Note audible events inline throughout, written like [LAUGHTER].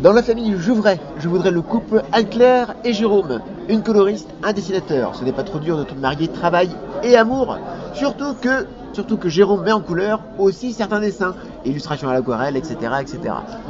Dans la famille Jouvray, je voudrais le couple Anne-Claire et Jérôme. Une coloriste, un dessinateur. Ce n'est pas trop dur de tout marier travail et amour. Surtout que, surtout que Jérôme met en couleur aussi certains dessins, illustrations à l'aquarelle, etc., etc.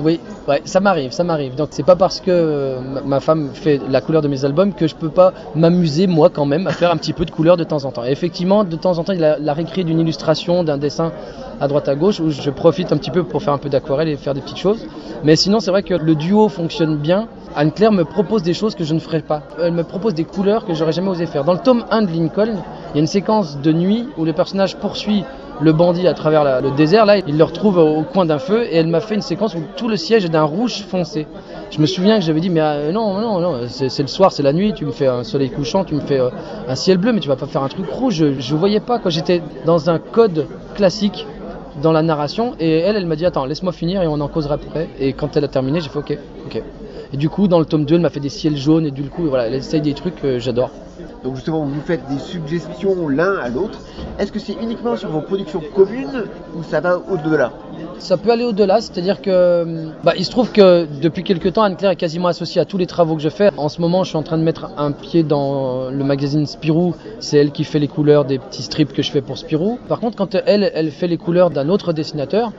Oui, ouais, ça m'arrive, ça m'arrive. Donc c'est pas parce que euh, ma- ma femme fait la couleur de mes albums que je peux pas m'amuser moi quand même à faire un petit peu de couleur de temps en temps. Et effectivement, de temps en temps, il a la récré d'une illustration, d'un dessin à droite à gauche où je profite un petit peu pour faire un peu d'aquarelle et faire des petites choses. Mais sinon, c'est vrai que le duo fonctionne bien. Anne-Claire me propose des choses que je ne ferais pas. Elle me propose des couleurs que j'aurais jamais osé faire. Dans le tome 1 de Lincoln, il y a une séquence de nuit où le personnage poursuit le bandit à travers le désert. Là, il le retrouve au, coin d'un feu et elle m'a fait une séquence où tout le siège est d'un rouge foncé. Je me souviens que j'avais dit, mais euh, non, non, non, c'est le soir, c'est la nuit, tu me fais un soleil couchant, tu me fais euh, un ciel bleu, mais tu vas pas faire un truc rouge. Je, je voyais pas, quoi. J'étais dans un code classique dans la narration et elle, elle m'a dit, attends, laisse-moi finir et on en causera après. Et quand elle a terminé, j'ai fait, ok, ok. Et du coup, dans le tome 2, elle m'a fait des ciels jaunes et du coup, voilà, elle essaye des trucs que j'adore. Donc justement, vous faites des suggestions l'un à l'autre. Est-ce que c'est uniquement sur vos productions communes ou ça va au-delà? Ça peut aller au-delà, c'est-à-dire que bah, il se trouve que depuis quelques temps, Anne-Claire est quasiment associée à tous les travaux que je fais. En ce moment, je suis en train de mettre un pied dans le magazine Spirou. C'est elle qui fait les couleurs des petits strips que je fais pour Spirou. Par contre, quand elle, elle fait les couleurs d'un autre dessinateur,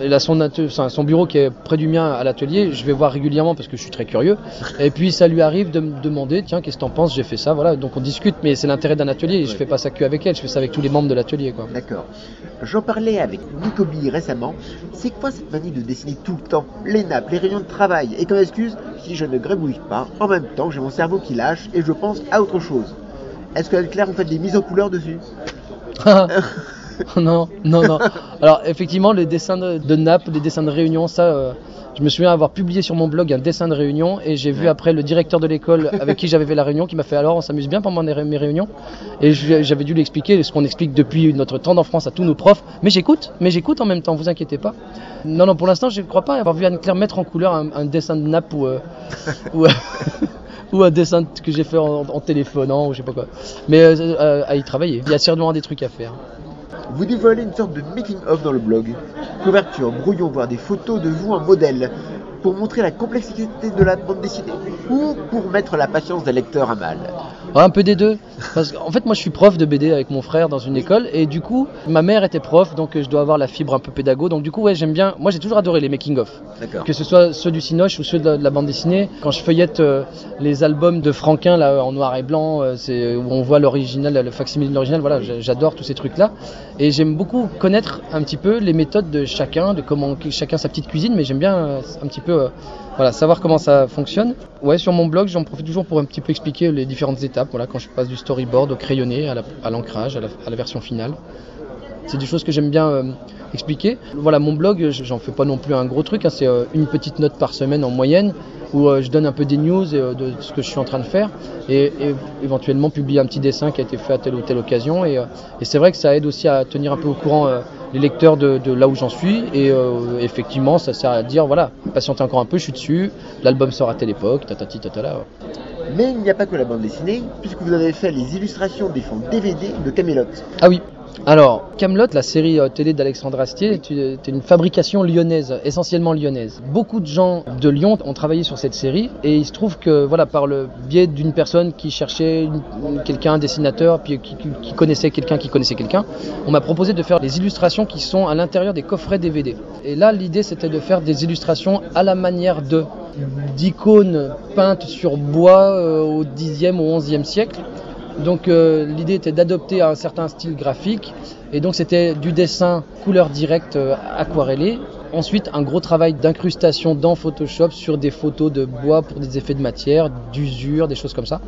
elle a son, bureau qui est près du mien à l'atelier. Je vais voir régulièrement parce que je suis très curieux. [LAUGHS] Et puis ça lui arrive de me demander, tiens, qu'est-ce que t'en penses J'ai fait ça, voilà. Donc on discute, mais c'est l'intérêt d'un atelier. Je fais pas ça que avec elle, je fais ça avec tous les membres de l'atelier, quoi. D'accord. J'en parlais avec Nicobi récemment. C'est quoi cette manie de dessiner tout le temps? Les nappes, les réunions de travail Et comme excuse, si je ne grébouille pas, en même temps j'ai mon cerveau qui lâche et je pense à autre chose. Est-ce que Claire vous faites des mises en couleur dessus? [LAUGHS] [LAUGHS] non, non, non. Alors effectivement, les dessins de, de nappes, les dessins de réunion, ça, euh, je me souviens avoir publié sur mon blog un dessin de réunion et j'ai vu après le directeur de l'école avec qui j'avais fait la réunion qui m'a fait alors on s'amuse bien pendant mes ré- mes réunions et j'avais dû lui expliquer ce qu'on explique depuis notre temps en France à tous nos profs. Mais j'écoute, mais j'écoute en même temps, vous inquiétez pas. Non, non, pour l'instant, je ne crois pas avoir vu Anne-Claire mettre en couleur un, un dessin de nappe ou, euh, ou, [LAUGHS] ou un dessin que j'ai fait en, en téléphonant ou je sais pas quoi. Mais euh, euh, à y travailler, il y a sûrement des trucs à faire. Vous dévoilez une sorte de making-of dans le blog. Couverture, brouillon, voire des photos de vous en modèle. Pour montrer la complexité de la bande dessinée ou pour mettre la patience des lecteurs à mal un peu des deux. Parce qu'en fait, moi, je suis prof de BD avec mon frère dans une école, et du coup, ma mère était prof, donc euh, je dois avoir la fibre un peu pédago. Donc du coup, ouais, j'aime bien. Moi, j'ai toujours adoré les making of, D'accord. que ce soit ceux du Cinoche ou ceux de la, de la bande dessinée. Quand je feuillette euh, les albums de Franquin là en noir et blanc, euh, c'est où on voit l'original, le facsimile de l'original. Voilà, j'a- j'adore tous ces trucs-là, et j'aime beaucoup connaître un petit peu les méthodes de chacun, de comment chacun sa petite cuisine, mais j'aime bien euh, un petit peu. Voilà, savoir comment ça fonctionne. Ouais, sur mon blog, j'en profite toujours pour un petit peu expliquer les différentes étapes. Voilà, quand je passe du storyboard au crayonné, à la- à l'ancrage, à, la, version finale. C'est des choses que j'aime bien euh, expliquer. Voilà, mon blog, j'en fais pas non plus un gros truc. hein, c'est euh, une petite note par semaine en moyenne où euh, je donne un peu des news de ce que je suis en train de faire et, éventuellement publier un petit dessin qui a été fait à telle ou telle occasion. Et, c'est vrai que ça aide aussi à tenir un peu au courant les lecteurs de, de là où j'en suis. Et euh, effectivement, ça sert à dire voilà, patientez encore un peu, je suis dessus. L'album sort à telle époque, tatati tatala. Mais il n'y a pas que la bande dessinée, puisque vous avez fait les illustrations des fonds DVD de Camelot. Ah oui. Alors, Camelot, la série euh, télé d'Alexandre Astier, une est une fabrication lyonnaise, essentiellement lyonnaise. Beaucoup de gens de Lyon ont travaillé sur cette série et il se trouve que, voilà, par le biais d'une personne qui cherchait quelqu'un, un dessinateur, puis qui, qui- connaissait quelqu'un qui connaissait quelqu'un, on m'a proposé de faire les illustrations qui sont à l'intérieur des coffrets DVD. Et là, l'idée, c'était de faire des illustrations à la manière de d'icônes peintes sur bois euh, au 10e ou 11e siècle. Donc euh, l'idée était d'adopter un certain style graphique et donc c'était du dessin couleur directe euh, aquarellé. Ensuite un gros travail d'incrustation dans Photoshop sur des photos de bois pour des effets de matière, d'usure, des choses comme ça.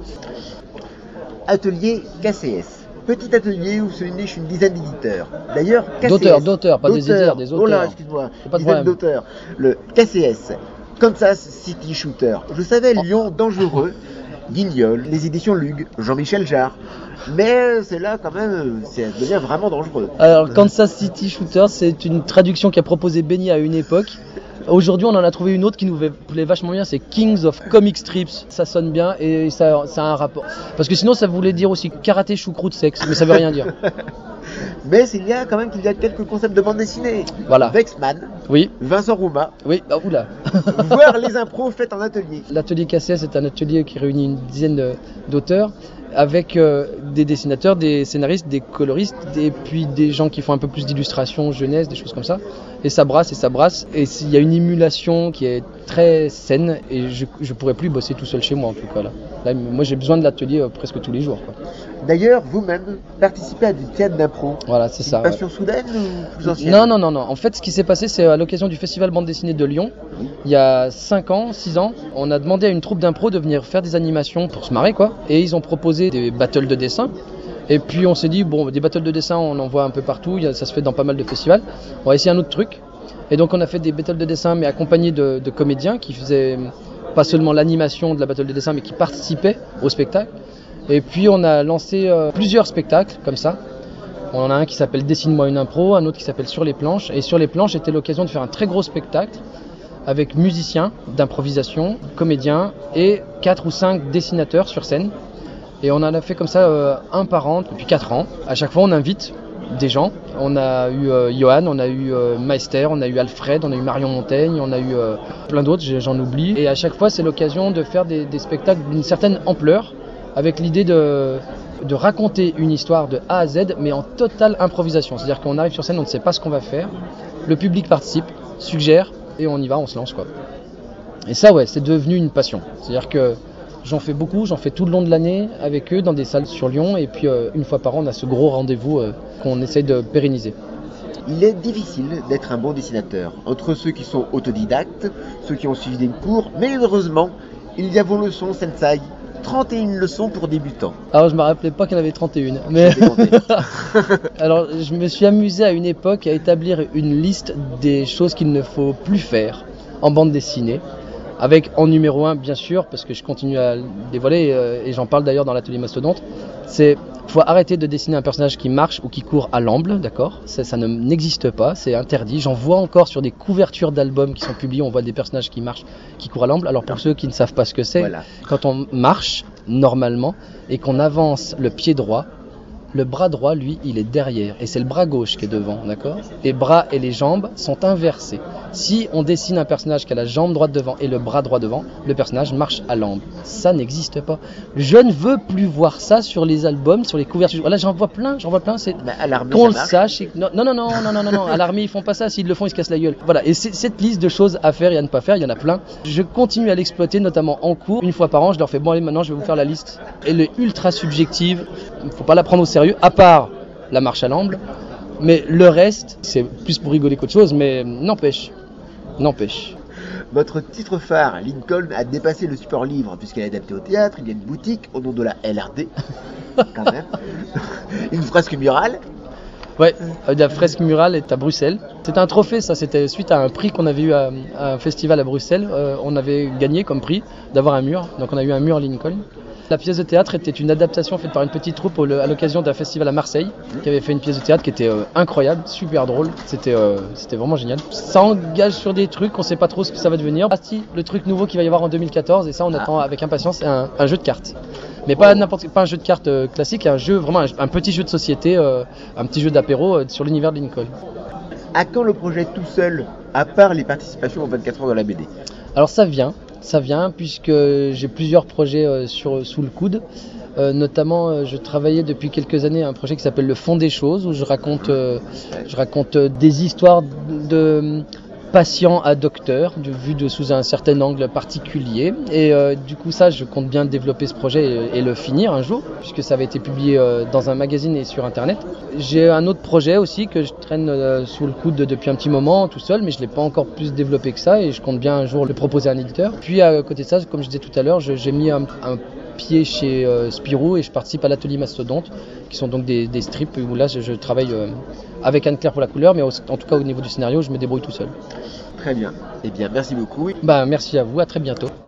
Atelier KCS. Petit atelier où se niche une dizaine d'éditeurs. D'ailleurs, KCS. D'auteurs, d'auteurs, pas des éditeurs, des Oh là, auteurs. excuse-moi. Dizaine problème. d'auteurs. Le KCS. Kansas City Shooter. Je savais Lyon dangereux. Guignol, les éditions Lug, Jean-Michel Jarre. Mais c'est là quand même, ça devient vraiment dangereux. Alors Kansas City Shooter c'est une traduction qu'a proposé Benny à une époque. Aujourd'hui, on en a trouvé une autre qui nous plaît vachement bien, c'est Kings of Comic Strips. Ça sonne bien et ça, ça a un rapport. Parce que sinon, ça voulait dire aussi karaté choucroute sexe, mais ça veut rien dire. [LAUGHS] Mais il y a quand même qu'il y a quelques concepts de bande dessinée. Voilà. Vexman, Oui, Vincent Rouma, oui, ah, oula. [LAUGHS] voir les impros faites en atelier. L'atelier Cassé, c'est un atelier qui réunit une dizaine d'auteurs avec euh, des dessinateurs, des scénaristes, des coloristes, et puis des gens qui font un peu plus d'illustration, jeunesse, des choses comme ça. Et ça brasse et ça brasse. Et il y a une émulation qui est très saine et je, je pourrais plus bosser tout seul chez moi en tout cas là. Là, moi j'ai besoin de l'atelier euh, presque tous les jours. D'ailleurs, vous-même, participez à du théâtre d'impro. Voilà, c'est ça. ouais. Passion soudaine ou plus ancienne Non, non, non, non. En fait, ce qui s'est passé, c'est à l'occasion du Festival Bande Dessinée de Lyon. Il y a 5 ans, 6 ans, on a demandé à une troupe d'impro de venir faire des animations pour se marrer, quoi. Et ils ont proposé des battles de dessin. Et puis on s'est dit, bon, des battles de dessin, on en voit un peu partout, ça se fait dans pas mal de festivals. On va essayer un autre truc. Et donc on a fait des battles de dessin, mais accompagnés de, comédiens qui faisaient pas seulement l'animation de la battle de dessin, mais qui participaient au spectacle. Et puis on a lancé euh, plusieurs spectacles comme ça. On en a un qui s'appelle Dessine-moi une impro, un autre qui s'appelle Sur les planches. Et sur les planches, c'était l'occasion de faire un très gros spectacle avec musiciens d'improvisation, comédiens et quatre ou cinq dessinateurs sur scène. Et on en a fait comme ça euh, un par an depuis 4 ans. À chaque fois, on invite des gens. On a eu euh, Johan, on a eu euh, Meister, on a eu Alfred, on a eu Marion Montaigne, on a eu euh, plein d'autres, j'en oublie. Et à chaque fois, c'est l'occasion de faire des, spectacles d'une certaine ampleur, avec l'idée de raconter une histoire de A à Z, mais en totale improvisation. C'est-à-dire qu'on arrive sur scène, on ne sait pas ce qu'on va faire. Le public participe, suggère, et on y va, on se lance quoi. Et ça, ouais, c'est devenu une passion. C'est-à-dire que j'en fais beaucoup, j'en fais tout le long de l'année avec eux dans des salles sur Lyon. Et puis euh, une fois par an, on a ce gros rendez-vous euh, qu'on essaye de pérenniser. Il est difficile d'être un bon dessinateur. Entre ceux qui sont autodidactes, ceux qui ont suivi des cours, mais heureusement, il y a vos leçons Sensei. 31 leçons pour débutants. Alors je me rappelais pas qu'il y en avait 31. Mais [LAUGHS] [LAUGHS] alors je me suis amusé à une époque à établir une liste des choses qu'il ne faut plus faire en bande dessinée. Avec en numéro 1 bien sûr, parce que je continue à le dévoiler euh, et j'en parle d'ailleurs dans l'atelier Mastodonte, c'est faut arrêter de dessiner un personnage qui marche ou qui court à l'amble, d'accord? Ça, ça ne n'existe pas, c'est interdit. J'en vois encore sur des couvertures d'albums qui sont publiés, on voit des personnages qui marchent, qui courent à l'amble. Alors pour ceux qui ne savent pas ce que c'est, Voilà. quand on marche normalement et qu'on avance le pied droit, le bras droit, lui, il est derrière et c'est le bras gauche qui est devant, d'accord? Les bras et les jambes sont inversés. Si on dessine un personnage qui a la jambe droite devant et le bras droit devant, le personnage marche à l'amble. Ça n'existe pas. Je ne veux plus voir ça sur les albums, sur les couvertures. Là, j'en vois plein, j'en vois plein. C'est qu'on le sache. et Non, non, non, non, non, non, non, non. À l'armée, ils font pas ça. S'ils le font, ils se cassent la gueule. Voilà. Et cette liste de choses à faire et à ne pas faire, il y en a plein. Je continue à l'exploiter, notamment en cours. Une fois par an, je leur fais bon, allez, maintenant, je vais vous faire la liste. Elle est ultra subjective. Il faut pas la prendre au sérieux, à part la marche à l'amble. Mais le reste, c'est plus pour rigoler qu'autre chose, mais n'empêche. N'empêche. Votre titre phare, Lincoln, a dépassé le support livre puisqu'elle est adaptée au théâtre. Il y a une boutique au nom de la LRD, [LAUGHS] quand même. une fresque murale. Ouais, euh, la fresque murale est à Bruxelles. C'était un trophée, ça. C'était suite à un prix qu'on avait eu à, à un festival à Bruxelles. Euh, on avait gagné comme prix d'avoir un mur. Donc on a eu un mur Lincoln. La pièce de théâtre était une adaptation faite par une petite troupe à l'occasion d'un festival à Marseille, qui avait fait une pièce de théâtre qui était euh, incroyable, super drôle. C'était euh, c'était vraiment génial. Ça engage sur des trucs, on sait pas trop ce que ça va devenir. Ah si, le truc nouveau qu'il va y avoir en 2014, et ça on attend avec impatience, c'est un, un jeu de cartes. Mais pas n'importe pas un jeu de cartes euh, classique, un jeu vraiment un, un petit jeu de société, euh, un petit jeu d'apéro euh, sur l'univers de Lincoln. À quand le projet tout seul, à part les participations aux 24 heures de la BD Alors ça vient, ça vient puisque j'ai plusieurs projets euh, sur, sous le coude. Euh, notamment, euh, je travaillais depuis quelques années à un projet qui s'appelle Le Fond des choses, où je raconte, euh, je raconte euh, des histoires de patients à docteurs, de, vu de sous un certain angle particulier. Et euh, du coup, ça, je compte bien développer ce projet et, le finir un jour, puisque ça avait été publié euh, dans un magazine et sur Internet. J'ai un autre projet aussi que je traîne euh, sous le coude depuis un petit moment, tout seul, mais je l'ai pas encore plus développé que ça, et je compte bien un jour le proposer à un éditeur. Puis à côté de ça, comme je disais tout à l'heure, j'ai mis un pied chez euh, Spirou et je participe à l'atelier Mastodonte, qui sont donc des, des strips où là je, je travaille euh, avec Anne-Claire pour la couleur, mais en tout cas au niveau du scénario, je me débrouille tout seul. Très bien. Eh bien, merci beaucoup. Bah merci à vous, à très bientôt.